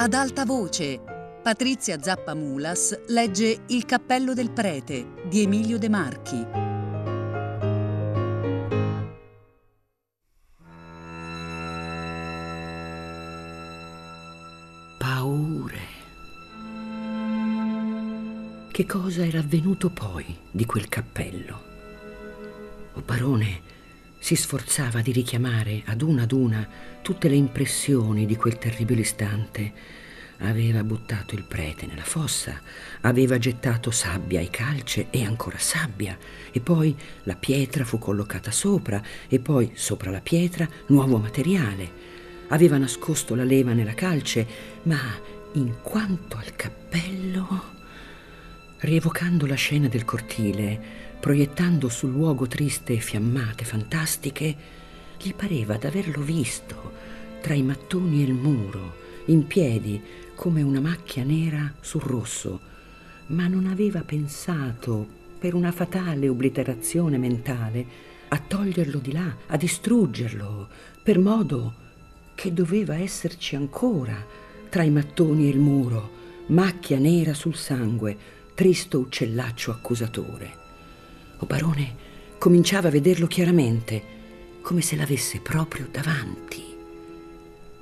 Ad alta voce, Patrizia Zappamulas legge Il cappello del prete di Emilio De Marchi. Paure. Che cosa era avvenuto poi di quel cappello? O barone si sforzava di richiamare ad una ad una tutte le impressioni di quel terribile istante. Aveva buttato il prete nella fossa, aveva gettato sabbia e calce e ancora sabbia, e poi la pietra fu collocata sopra, e poi sopra la pietra nuovo materiale. Aveva nascosto la leva nella calce, ma in quanto al cappello... Rievocando la scena del cortile, proiettando sul luogo triste fiammate fantastiche, gli pareva d'averlo visto tra i mattoni e il muro, in piedi come una macchia nera sul rosso, ma non aveva pensato, per una fatale obliterazione mentale, a toglierlo di là, a distruggerlo, per modo che doveva esserci ancora tra i mattoni e il muro, macchia nera sul sangue, tristo uccellaccio accusatore. O barone cominciava a vederlo chiaramente, come se l'avesse proprio davanti.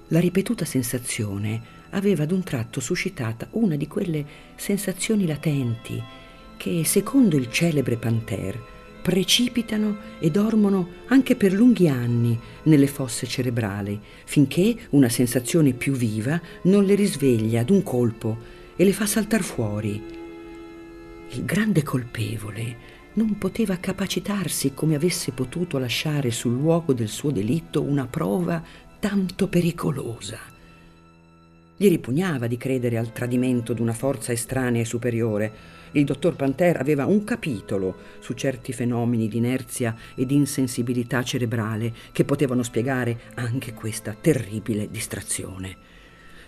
La ripetuta sensazione aveva ad un tratto suscitata una di quelle sensazioni latenti che, secondo il celebre Panter, precipitano e dormono anche per lunghi anni nelle fosse cerebrali, finché una sensazione più viva non le risveglia ad un colpo e le fa saltar fuori. Il grande colpevole non poteva capacitarsi come avesse potuto lasciare sul luogo del suo delitto una prova tanto pericolosa. Gli ripugnava di credere al tradimento d'una forza estranea e superiore. Il dottor Panter aveva un capitolo su certi fenomeni di inerzia e di insensibilità cerebrale che potevano spiegare anche questa terribile distrazione.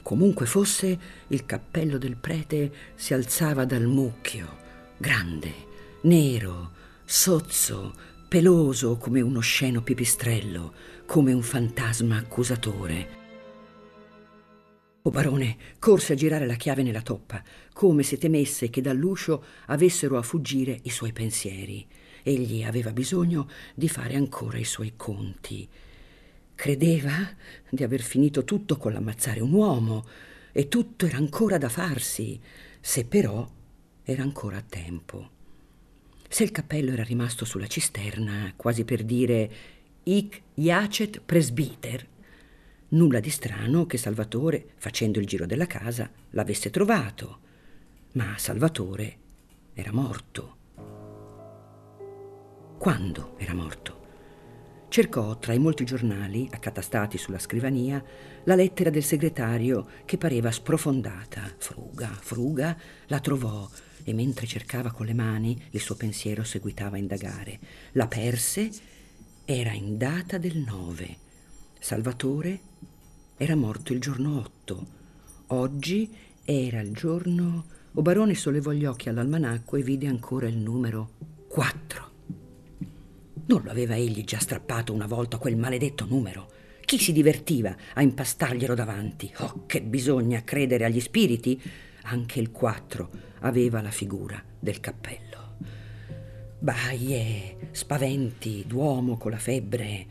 Comunque fosse, il cappello del prete si alzava dal mucchio, grande, nero, sozzo, peloso come uno sceno pipistrello, come un fantasma accusatore. O barone corse a girare la chiave nella toppa, come se temesse che dall'uscio avessero a fuggire i suoi pensieri. Egli aveva bisogno di fare ancora i suoi conti. Credeva di aver finito tutto con l'ammazzare un uomo, e tutto era ancora da farsi, se però era ancora a tempo. Se il cappello era rimasto sulla cisterna, quasi per dire Ic Iacet presbiter, nulla di strano che Salvatore, facendo il giro della casa, l'avesse trovato. Ma Salvatore era morto. Quando era morto? Cercò tra i molti giornali accatastati sulla scrivania la lettera del segretario che pareva sprofondata. Fruga, fruga, la trovò e mentre cercava con le mani il suo pensiero seguitava a indagare. La perse, era in data del 9. Salvatore era morto il giorno 8. Oggi era il giorno... O Barone sollevò gli occhi all'almanacco e vide ancora il numero 4. Non lo aveva egli già strappato una volta quel maledetto numero? Chi si divertiva a impastarglielo davanti? Oh, che bisogna credere agli spiriti! Anche il 4 aveva la figura del cappello. Baie, spaventi, d'uomo con la febbre.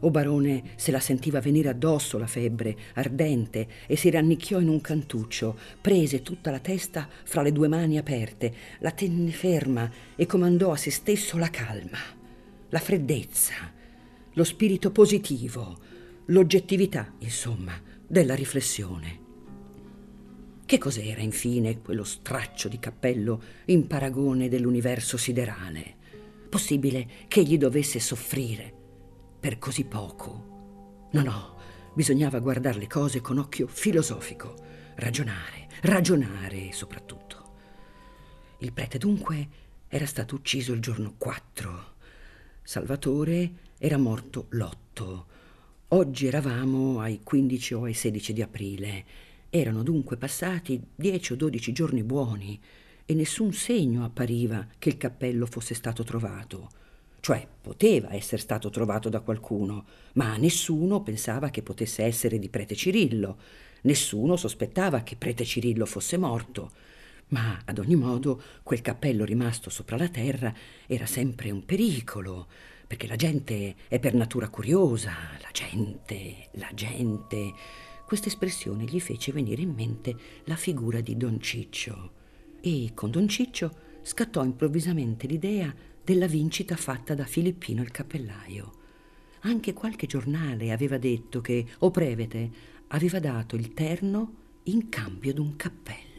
O barone se la sentiva venire addosso la febbre, ardente, e si rannicchiò in un cantuccio, prese tutta la testa fra le due mani aperte, la tenne ferma e comandò a se stesso la calma, la freddezza, lo spirito positivo, l'oggettività, insomma, della riflessione. Che cos'era infine quello straccio di cappello in paragone dell'universo siderale? Possibile che egli dovesse soffrire per così poco? No, no, bisognava guardare le cose con occhio filosofico, ragionare, ragionare soprattutto. Il prete dunque era stato ucciso il giorno 4. Salvatore era morto l'8. Oggi eravamo ai 15 o ai 16 di aprile erano dunque passati dieci o dodici giorni buoni e nessun segno appariva che il cappello fosse stato trovato. Cioè poteva essere stato trovato da qualcuno, ma nessuno pensava che potesse essere di prete Cirillo, Nessuno sospettava che prete Cirillo fosse morto, ma ad ogni modo quel cappello rimasto sopra la terra era sempre un pericolo, perché la gente è per natura curiosa, la gente, la gente. Questa espressione gli fece venire in mente la figura di Don Ciccio e con Don Ciccio scattò improvvisamente l'idea della vincita fatta da Filippino il cappellaio. Anche qualche giornale aveva detto che O Prevete aveva dato il terno in cambio d'un cappello.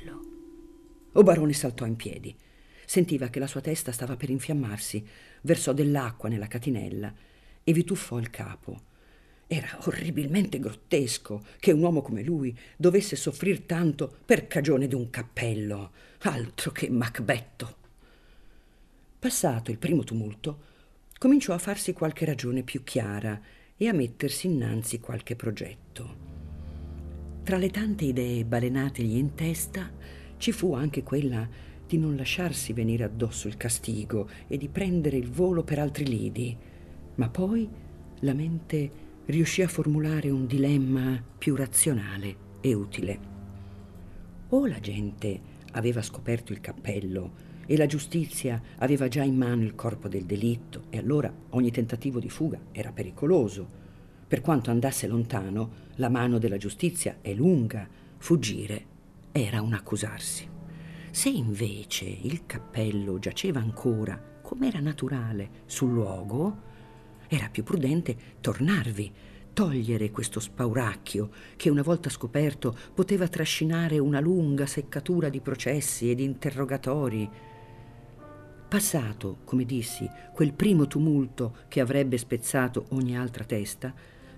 O Barone saltò in piedi. Sentiva che la sua testa stava per infiammarsi, versò dell'acqua nella catinella e vi tuffò il capo. Era orribilmente grottesco che un uomo come lui dovesse soffrir tanto per cagione di un cappello, altro che Macbetto. Passato il primo tumulto, cominciò a farsi qualche ragione più chiara e a mettersi innanzi qualche progetto. Tra le tante idee balenategli in testa ci fu anche quella di non lasciarsi venire addosso il castigo e di prendere il volo per altri lidi, ma poi la mente riuscì a formulare un dilemma più razionale e utile. O la gente aveva scoperto il cappello e la giustizia aveva già in mano il corpo del delitto e allora ogni tentativo di fuga era pericoloso. Per quanto andasse lontano, la mano della giustizia è lunga, fuggire era un accusarsi. Se invece il cappello giaceva ancora, come era naturale, sul luogo, era più prudente tornarvi, togliere questo spauracchio che una volta scoperto poteva trascinare una lunga seccatura di processi e di interrogatori. Passato, come dissi, quel primo tumulto che avrebbe spezzato ogni altra testa,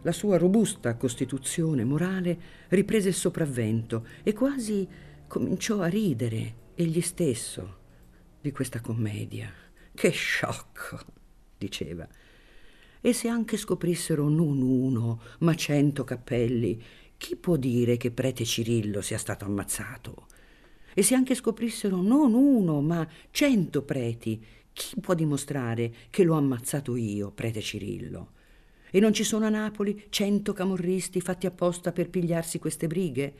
la sua robusta costituzione morale riprese il sopravvento e quasi cominciò a ridere egli stesso di questa commedia. Che sciocco, diceva. E se anche scoprissero non uno, ma cento cappelli, chi può dire che prete Cirillo sia stato ammazzato? E se anche scoprissero non uno, ma cento preti, chi può dimostrare che l'ho ammazzato io, prete Cirillo? E non ci sono a Napoli cento camorristi fatti apposta per pigliarsi queste brighe?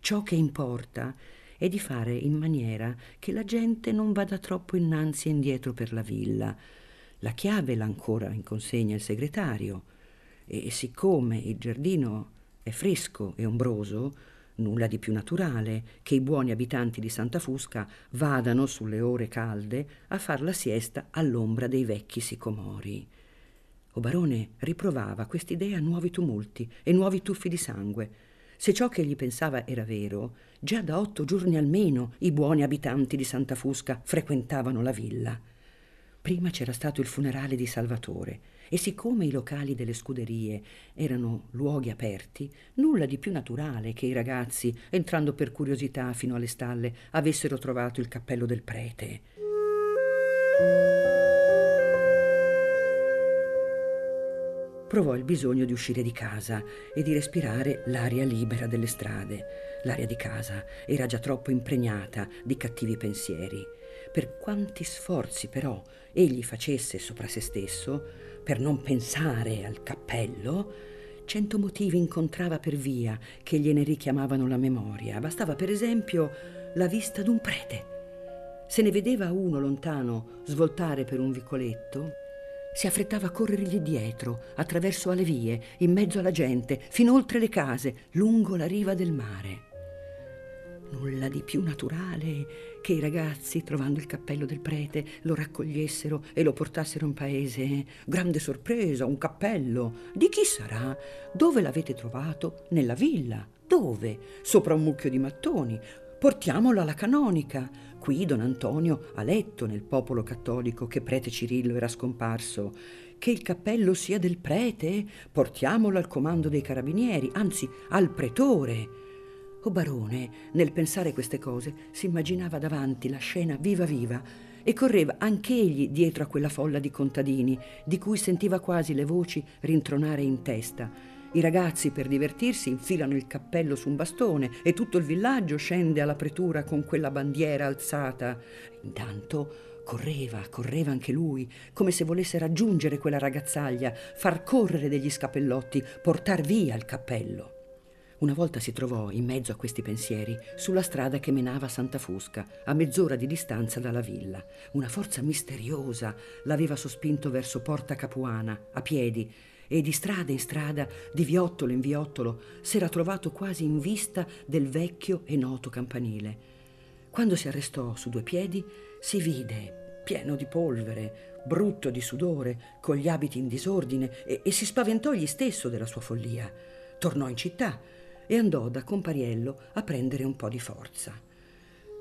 Ciò che importa è di fare in maniera che la gente non vada troppo innanzi e indietro per la villa. La chiave l'ha ancora in consegna il segretario e siccome il giardino è fresco e ombroso, nulla di più naturale che i buoni abitanti di Santa Fusca vadano sulle ore calde a far la siesta all'ombra dei vecchi sicomori. O barone riprovava quest'idea nuovi tumulti e nuovi tuffi di sangue. Se ciò che egli pensava era vero, Già da otto giorni almeno i buoni abitanti di Santa Fusca frequentavano la villa. Prima c'era stato il funerale di Salvatore e siccome i locali delle scuderie erano luoghi aperti, nulla di più naturale che i ragazzi, entrando per curiosità fino alle stalle, avessero trovato il cappello del prete. Provò il bisogno di uscire di casa e di respirare l'aria libera delle strade. L'aria di casa era già troppo impregnata di cattivi pensieri. Per quanti sforzi però egli facesse sopra se stesso, per non pensare al cappello, cento motivi incontrava per via che gliene richiamavano la memoria. Bastava per esempio la vista d'un prete. Se ne vedeva uno lontano svoltare per un vicoletto, si affrettava a corrergli dietro, attraverso alle vie, in mezzo alla gente, fin oltre le case, lungo la riva del mare. Nulla di più naturale che i ragazzi, trovando il cappello del prete, lo raccogliessero e lo portassero in paese. Grande sorpresa, un cappello. Di chi sarà? Dove l'avete trovato? Nella villa. Dove? Sopra un mucchio di mattoni. Portiamolo alla canonica. Qui don Antonio ha letto nel popolo cattolico che prete Cirillo era scomparso. Che il cappello sia del prete? Portiamolo al comando dei carabinieri, anzi al pretore. O barone, nel pensare queste cose, si immaginava davanti la scena viva viva e correva anch'egli dietro a quella folla di contadini, di cui sentiva quasi le voci rintronare in testa i ragazzi per divertirsi infilano il cappello su un bastone e tutto il villaggio scende alla pretura con quella bandiera alzata. Intanto correva, correva anche lui, come se volesse raggiungere quella ragazzaglia, far correre degli scapellotti, portar via il cappello. Una volta si trovò in mezzo a questi pensieri sulla strada che menava a Santa Fusca, a mezz'ora di distanza dalla villa. Una forza misteriosa l'aveva sospinto verso Porta Capuana, a piedi, e di strada in strada, di viottolo in viottolo, s'era trovato quasi in vista del vecchio e noto campanile. Quando si arrestò su due piedi, si vide, pieno di polvere, brutto di sudore, con gli abiti in disordine, e, e si spaventò egli stesso della sua follia. Tornò in città e andò da Compariello a prendere un po' di forza.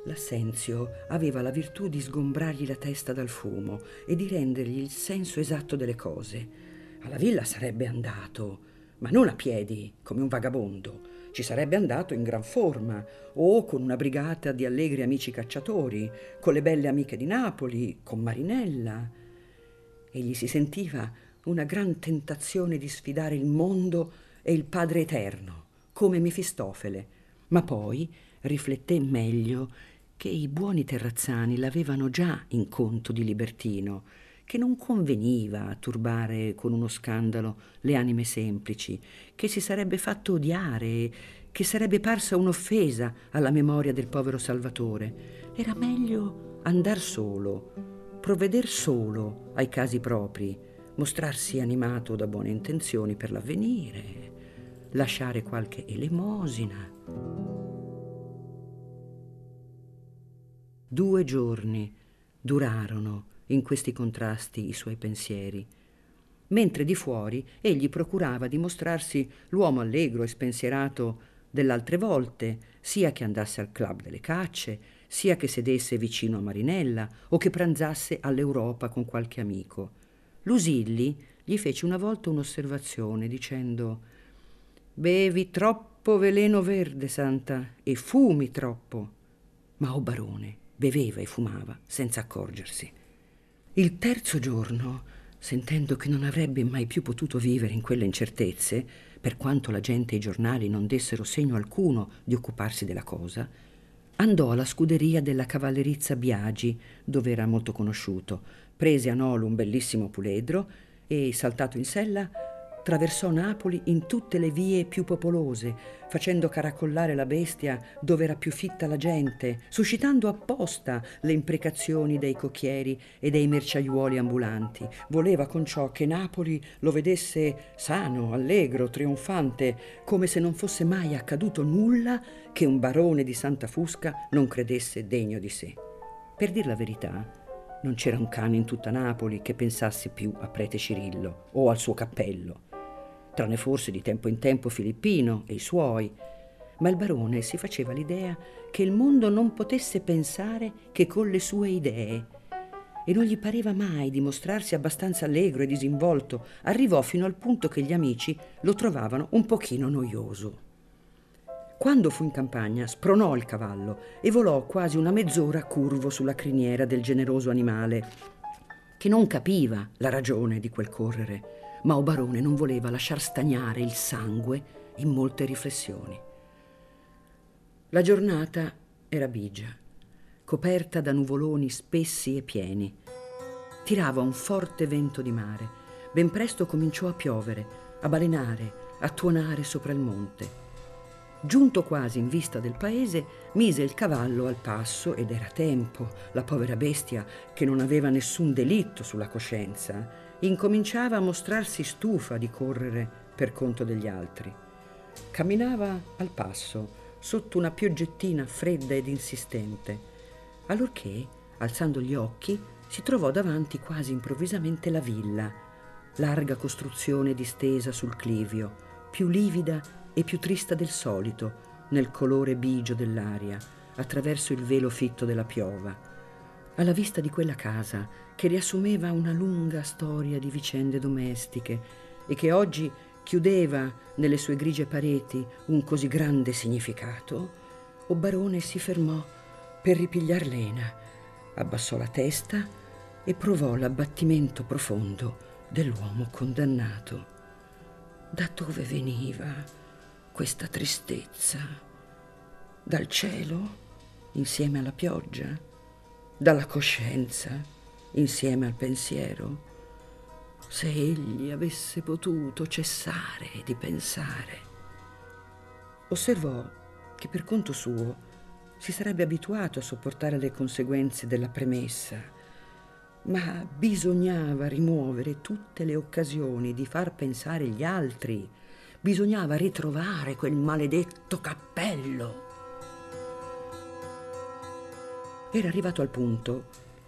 L'assenzio aveva la virtù di sgombrargli la testa dal fumo e di rendergli il senso esatto delle cose. Alla villa sarebbe andato, ma non a piedi, come un vagabondo. Ci sarebbe andato in gran forma, o con una brigata di allegri amici cacciatori, con le belle amiche di Napoli, con Marinella. Egli si sentiva una gran tentazione di sfidare il mondo e il Padre Eterno come Mefistofele, ma poi rifletté meglio che i buoni terrazzani l'avevano già in conto di libertino, che non conveniva turbare con uno scandalo le anime semplici, che si sarebbe fatto odiare, che sarebbe parsa un'offesa alla memoria del povero Salvatore. Era meglio andar solo, provveder solo ai casi propri, mostrarsi animato da buone intenzioni per l'avvenire, lasciare qualche elemosina. Due giorni durarono in questi contrasti i suoi pensieri, mentre di fuori egli procurava di mostrarsi l'uomo allegro e spensierato dell'altre volte, sia che andasse al club delle cacce, sia che sedesse vicino a Marinella o che pranzasse all'Europa con qualche amico. Lusilli gli fece una volta un'osservazione dicendo Bevi troppo veleno verde, santa, e fumi troppo. Ma o barone beveva e fumava senza accorgersi. Il terzo giorno, sentendo che non avrebbe mai più potuto vivere in quelle incertezze, per quanto la gente e i giornali non dessero segno alcuno di occuparsi della cosa, andò alla scuderia della cavallerizza Biagi, dove era molto conosciuto, prese a Nolo un bellissimo puledro e, saltato in sella, Traversò Napoli in tutte le vie più popolose, facendo caracollare la bestia dove era più fitta la gente, suscitando apposta le imprecazioni dei cocchieri e dei merciaiuoli ambulanti. Voleva con ciò che Napoli lo vedesse sano, allegro, trionfante, come se non fosse mai accaduto nulla che un barone di Santa Fusca non credesse degno di sé. Per dir la verità, non c'era un cane in tutta Napoli che pensasse più a prete Cirillo o al suo cappello tranne forse di tempo in tempo Filippino e i suoi, ma il barone si faceva l'idea che il mondo non potesse pensare che con le sue idee e non gli pareva mai di mostrarsi abbastanza allegro e disinvolto. Arrivò fino al punto che gli amici lo trovavano un pochino noioso. Quando fu in campagna, spronò il cavallo e volò quasi una mezz'ora curvo sulla criniera del generoso animale, che non capiva la ragione di quel correre ma o barone non voleva lasciar stagnare il sangue in molte riflessioni. La giornata era bigia, coperta da nuvoloni spessi e pieni. Tirava un forte vento di mare. Ben presto cominciò a piovere, a balenare, a tuonare sopra il monte. Giunto quasi in vista del paese, mise il cavallo al passo ed era tempo. La povera bestia, che non aveva nessun delitto sulla coscienza, incominciava a mostrarsi stufa di correre per conto degli altri. Camminava al passo, sotto una pioggettina fredda ed insistente, allorché, alzando gli occhi, si trovò davanti quasi improvvisamente la villa, larga costruzione distesa sul clivio, più livida e più trista del solito, nel colore bigio dell'aria, attraverso il velo fitto della piova alla vista di quella casa che riassumeva una lunga storia di vicende domestiche e che oggi chiudeva nelle sue grigie pareti un così grande significato, o barone si fermò per ripigliar Lena, abbassò la testa e provò l'abbattimento profondo dell'uomo condannato. Da dove veniva questa tristezza? Dal cielo, insieme alla pioggia? Dalla coscienza insieme al pensiero, se egli avesse potuto cessare di pensare. Osservò che per conto suo si sarebbe abituato a sopportare le conseguenze della premessa, ma bisognava rimuovere tutte le occasioni di far pensare gli altri, bisognava ritrovare quel maledetto cappello. Era arrivato al punto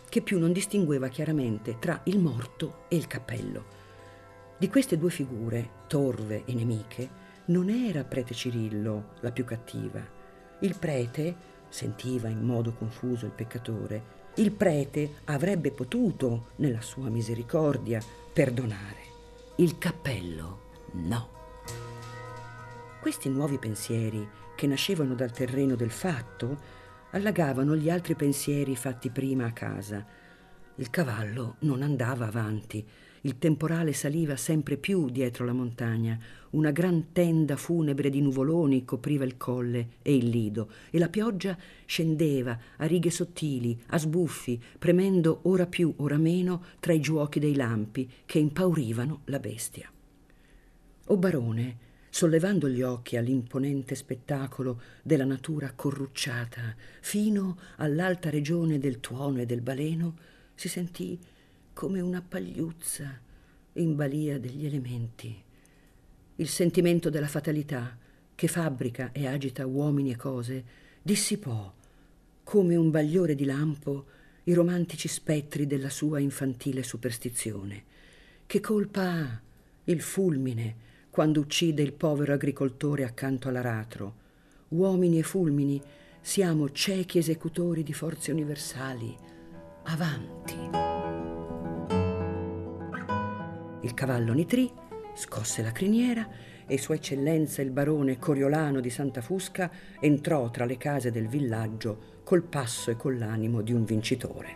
che più non distingueva chiaramente tra il morto e il cappello. Di queste due figure, torve e nemiche, non era prete Cirillo la più cattiva. Il prete sentiva in modo confuso il peccatore, il prete avrebbe potuto, nella sua misericordia, perdonare. Il cappello no. Questi nuovi pensieri, che nascevano dal terreno del fatto, allagavano gli altri pensieri fatti prima a casa. Il cavallo non andava avanti, il temporale saliva sempre più dietro la montagna, una gran tenda funebre di nuvoloni copriva il colle e il lido, e la pioggia scendeva a righe sottili, a sbuffi, premendo ora più, ora meno tra i giuochi dei lampi che impaurivano la bestia. O barone, sollevando gli occhi all'imponente spettacolo della natura corrucciata, fino all'alta regione del tuono e del baleno, si sentì come una pagliuzza in balia degli elementi. Il sentimento della fatalità che fabbrica e agita uomini e cose dissipò come un bagliore di lampo i romantici spettri della sua infantile superstizione. Che colpa ha il fulmine quando uccide il povero agricoltore accanto all'aratro? Uomini e fulmini siamo ciechi esecutori di forze universali. Avanti. Il cavallo nitrì, scosse la criniera e Sua Eccellenza il barone Coriolano di Santa Fusca entrò tra le case del villaggio col passo e con l'animo di un vincitore.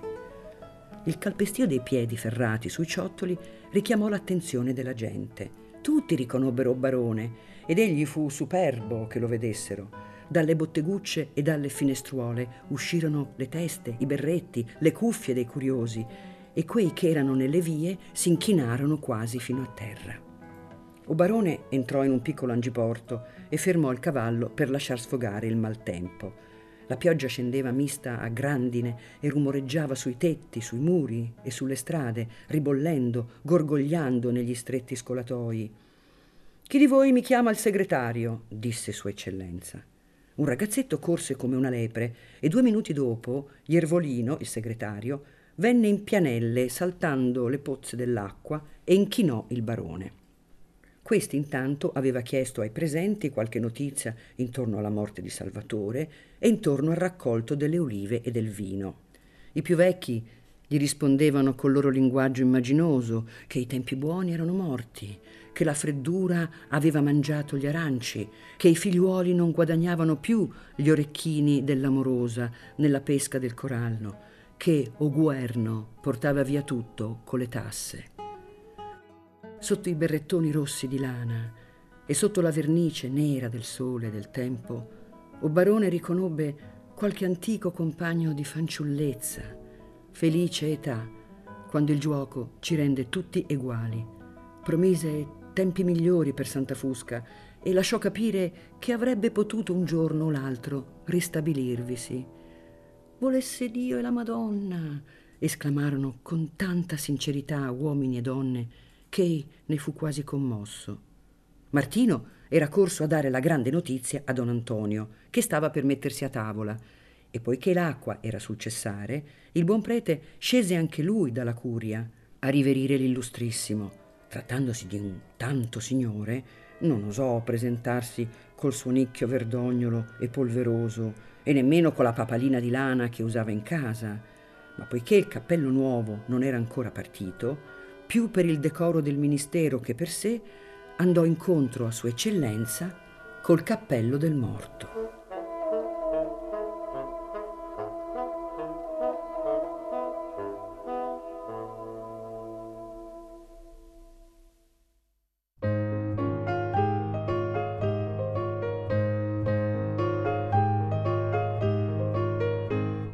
Il calpestio dei piedi ferrati sui ciottoli richiamò l'attenzione della gente. Tutti riconobbero Barone ed egli fu superbo che lo vedessero. Dalle bottegucce e dalle finestruole uscirono le teste, i berretti, le cuffie dei curiosi e quei che erano nelle vie si inchinarono quasi fino a terra. O barone entrò in un piccolo angiporto e fermò il cavallo per lasciar sfogare il maltempo. La pioggia scendeva mista a grandine e rumoreggiava sui tetti, sui muri e sulle strade, ribollendo, gorgogliando negli stretti scolatoi. Chi di voi mi chiama il segretario? disse Sua Eccellenza. Un ragazzetto corse come una lepre e due minuti dopo Iervolino, il segretario, venne in pianelle saltando le pozze dell'acqua e inchinò il barone. Questi intanto aveva chiesto ai presenti qualche notizia intorno alla morte di Salvatore e intorno al raccolto delle olive e del vino. I più vecchi gli rispondevano col loro linguaggio immaginoso che i tempi buoni erano morti, che la freddura aveva mangiato gli aranci, che i figliuoli non guadagnavano più gli orecchini dell'amorosa nella pesca del corallo, che Oguerno portava via tutto con le tasse. Sotto i berrettoni rossi di lana e sotto la vernice nera del sole e del tempo, o barone riconobbe qualche antico compagno di fanciullezza, felice età, quando il giuoco ci rende tutti uguali. Promise tempi migliori per Santa Fusca e lasciò capire che avrebbe potuto un giorno o l'altro ristabilirvisi Volesse Dio e la Madonna, esclamarono con tanta sincerità uomini e donne che ne fu quasi commosso. Martino era corso a dare la grande notizia a don Antonio, che stava per mettersi a tavola, e poiché l'acqua era sul cessare, il buon prete scese anche lui dalla curia a riverire l'illustrissimo. Trattandosi di un tanto signore, non osò presentarsi col suo nicchio verdognolo e polveroso e nemmeno con la papalina di lana che usava in casa, ma poiché il cappello nuovo non era ancora partito, più per il decoro del ministero che per sé, andò incontro a Sua Eccellenza col cappello del morto.